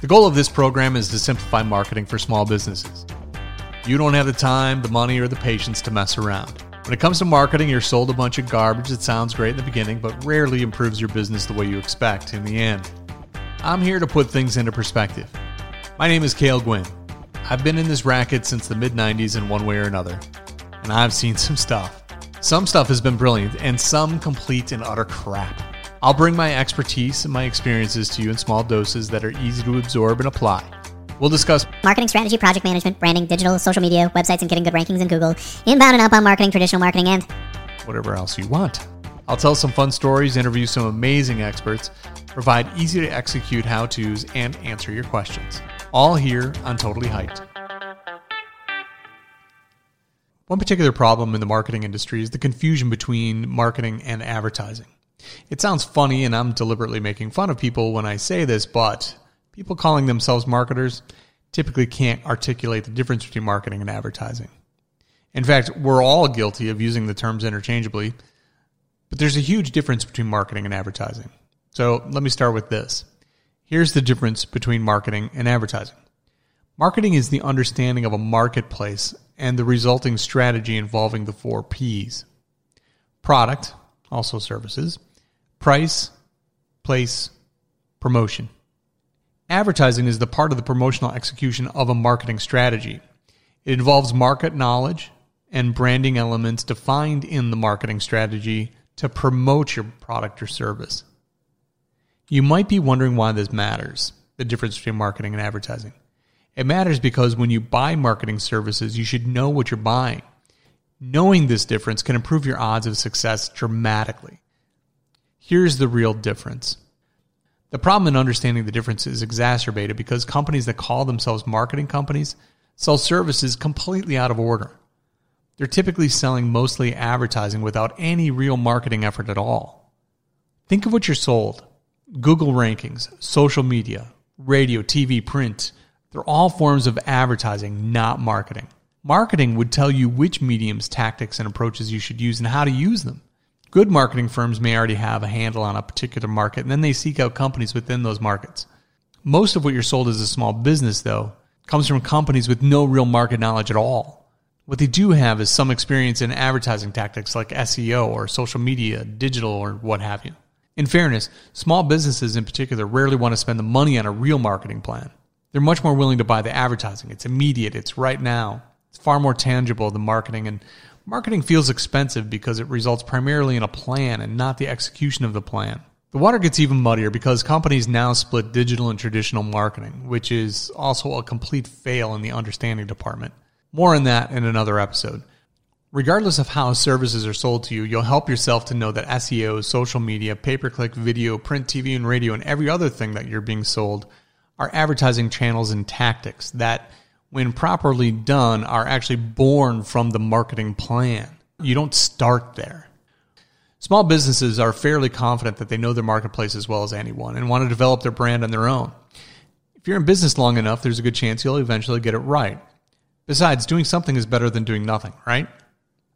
The goal of this program is to simplify marketing for small businesses. You don't have the time, the money, or the patience to mess around. When it comes to marketing, you're sold a bunch of garbage that sounds great in the beginning, but rarely improves your business the way you expect in the end. I'm here to put things into perspective. My name is Cale Gwynn. I've been in this racket since the mid 90s in one way or another, and I've seen some stuff. Some stuff has been brilliant, and some complete and utter crap. I'll bring my expertise and my experiences to you in small doses that are easy to absorb and apply. We'll discuss marketing strategy, project management, branding, digital, social media, websites, and getting good rankings in Google, inbound and outbound marketing, traditional marketing, and whatever else you want. I'll tell some fun stories, interview some amazing experts, provide easy to execute how to's, and answer your questions. All here on Totally Hyped. One particular problem in the marketing industry is the confusion between marketing and advertising. It sounds funny, and I'm deliberately making fun of people when I say this, but people calling themselves marketers typically can't articulate the difference between marketing and advertising. In fact, we're all guilty of using the terms interchangeably, but there's a huge difference between marketing and advertising. So let me start with this. Here's the difference between marketing and advertising. Marketing is the understanding of a marketplace and the resulting strategy involving the four P's product, also services, price, place, promotion. Advertising is the part of the promotional execution of a marketing strategy. It involves market knowledge and branding elements defined in the marketing strategy to promote your product or service. You might be wondering why this matters the difference between marketing and advertising. It matters because when you buy marketing services, you should know what you're buying. Knowing this difference can improve your odds of success dramatically. Here's the real difference. The problem in understanding the difference is exacerbated because companies that call themselves marketing companies sell services completely out of order. They're typically selling mostly advertising without any real marketing effort at all. Think of what you're sold Google rankings, social media, radio, TV, print. They're all forms of advertising, not marketing. Marketing would tell you which mediums, tactics, and approaches you should use and how to use them. Good marketing firms may already have a handle on a particular market, and then they seek out companies within those markets. Most of what you're sold as a small business, though, comes from companies with no real market knowledge at all. What they do have is some experience in advertising tactics like SEO or social media, digital, or what have you. In fairness, small businesses in particular rarely want to spend the money on a real marketing plan. They're much more willing to buy the advertising. It's immediate, it's right now. It's far more tangible than marketing, and Marketing feels expensive because it results primarily in a plan and not the execution of the plan. The water gets even muddier because companies now split digital and traditional marketing, which is also a complete fail in the understanding department. More on that in another episode. Regardless of how services are sold to you, you'll help yourself to know that SEO, social media, pay per click, video, print, TV, and radio, and every other thing that you're being sold are advertising channels and tactics that when properly done, are actually born from the marketing plan. You don't start there. Small businesses are fairly confident that they know their marketplace as well as anyone and want to develop their brand on their own. If you're in business long enough, there's a good chance you'll eventually get it right. Besides, doing something is better than doing nothing, right?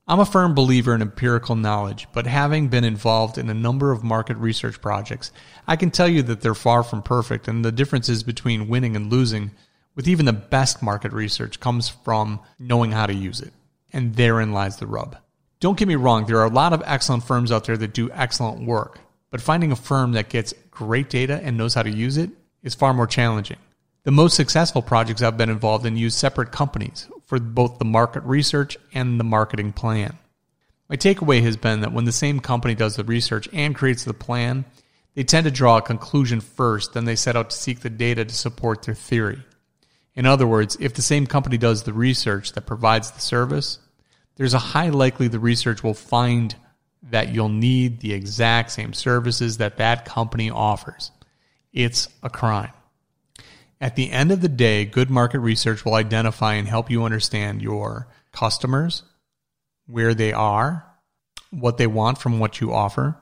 I'm a firm believer in empirical knowledge, but having been involved in a number of market research projects, I can tell you that they're far from perfect, and the differences between winning and losing with even the best market research comes from knowing how to use it. And therein lies the rub. Don't get me wrong, there are a lot of excellent firms out there that do excellent work, but finding a firm that gets great data and knows how to use it is far more challenging. The most successful projects I've been involved in use separate companies for both the market research and the marketing plan. My takeaway has been that when the same company does the research and creates the plan, they tend to draw a conclusion first, then they set out to seek the data to support their theory. In other words, if the same company does the research that provides the service, there's a high likely the research will find that you'll need the exact same services that that company offers. It's a crime. At the end of the day, good market research will identify and help you understand your customers, where they are, what they want from what you offer,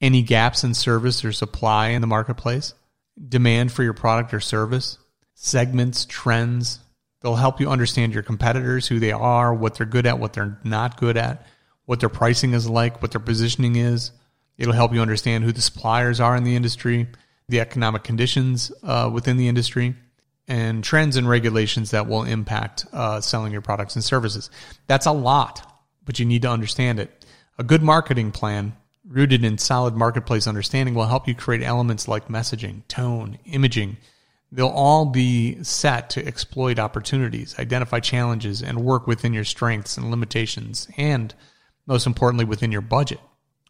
any gaps in service or supply in the marketplace, demand for your product or service, segments, trends. They'll help you understand your competitors, who they are, what they're good at, what they're not good at, what their pricing is like, what their positioning is. It'll help you understand who the suppliers are in the industry. the economic conditions uh, within the industry, and trends and regulations that will impact uh, selling your products and services. That's a lot, but you need to understand it. A good marketing plan rooted in solid marketplace understanding will help you create elements like messaging, tone, imaging. They'll all be set to exploit opportunities, identify challenges, and work within your strengths and limitations, and most importantly, within your budget.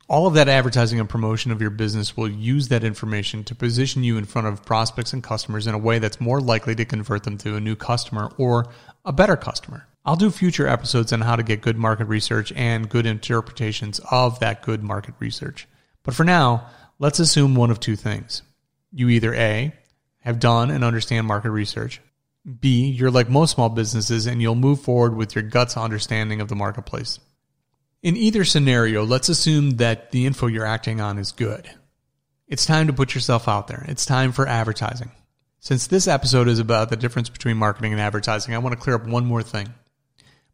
All of that advertising and promotion of your business will use that information to position you in front of prospects and customers in a way that's more likely to convert them to a new customer or a better customer. I'll do future episodes on how to get good market research and good interpretations of that good market research. But for now, let's assume one of two things. You either A, have done and understand market research, B, you're like most small businesses and you'll move forward with your guts understanding of the marketplace. In either scenario, let's assume that the info you're acting on is good. It's time to put yourself out there. It's time for advertising. Since this episode is about the difference between marketing and advertising, I want to clear up one more thing.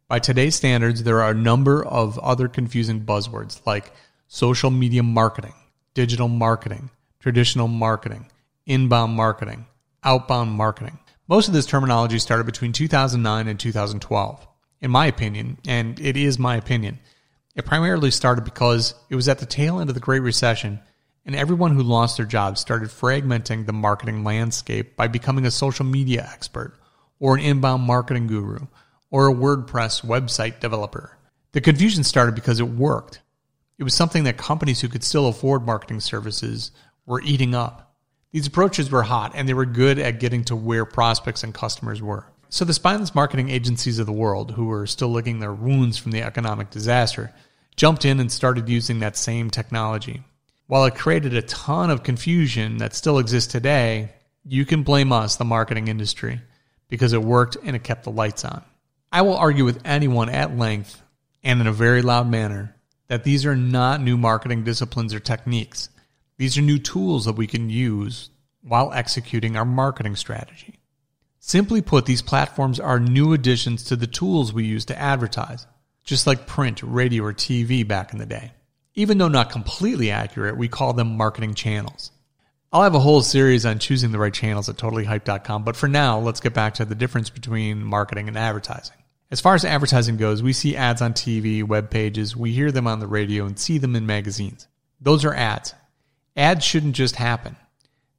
By today's standards, there are a number of other confusing buzzwords like social media marketing, digital marketing, traditional marketing, inbound marketing, outbound marketing. Most of this terminology started between 2009 and 2012. In my opinion, and it is my opinion, it primarily started because it was at the tail end of the Great Recession, and everyone who lost their jobs started fragmenting the marketing landscape by becoming a social media expert, or an inbound marketing guru, or a WordPress website developer. The confusion started because it worked. It was something that companies who could still afford marketing services were eating up. These approaches were hot and they were good at getting to where prospects and customers were. So the spineless marketing agencies of the world, who were still licking their wounds from the economic disaster, jumped in and started using that same technology. While it created a ton of confusion that still exists today, you can blame us, the marketing industry, because it worked and it kept the lights on. I will argue with anyone at length and in a very loud manner that these are not new marketing disciplines or techniques. These are new tools that we can use while executing our marketing strategy. Simply put, these platforms are new additions to the tools we use to advertise just like print, radio, or TV back in the day. Even though not completely accurate, we call them marketing channels. I'll have a whole series on choosing the right channels at totallyhyped.com, but for now, let's get back to the difference between marketing and advertising. As far as advertising goes, we see ads on TV, web pages, we hear them on the radio, and see them in magazines. Those are ads. Ads shouldn't just happen.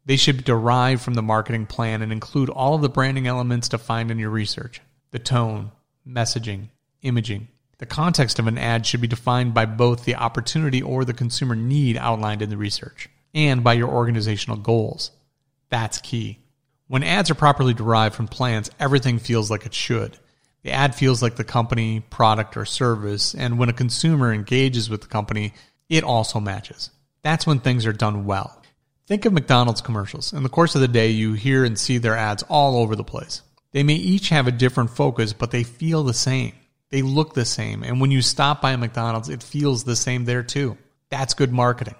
They should derive from the marketing plan and include all of the branding elements defined in your research the tone, messaging, imaging, the context of an ad should be defined by both the opportunity or the consumer need outlined in the research and by your organizational goals. That's key. When ads are properly derived from plans, everything feels like it should. The ad feels like the company, product, or service, and when a consumer engages with the company, it also matches. That's when things are done well. Think of McDonald's commercials. In the course of the day, you hear and see their ads all over the place. They may each have a different focus, but they feel the same. They look the same. And when you stop by a McDonald's, it feels the same there too. That's good marketing.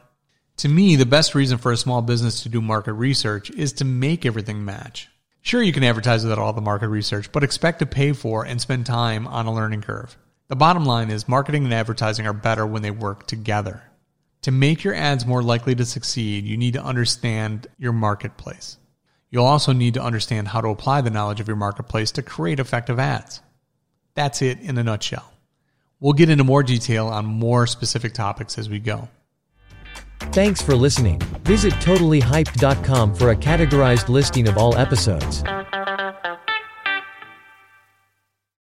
To me, the best reason for a small business to do market research is to make everything match. Sure, you can advertise without all the market research, but expect to pay for and spend time on a learning curve. The bottom line is marketing and advertising are better when they work together. To make your ads more likely to succeed, you need to understand your marketplace. You'll also need to understand how to apply the knowledge of your marketplace to create effective ads. That's it in a nutshell. We'll get into more detail on more specific topics as we go. Thanks for listening. Visit totallyhyped.com for a categorized listing of all episodes.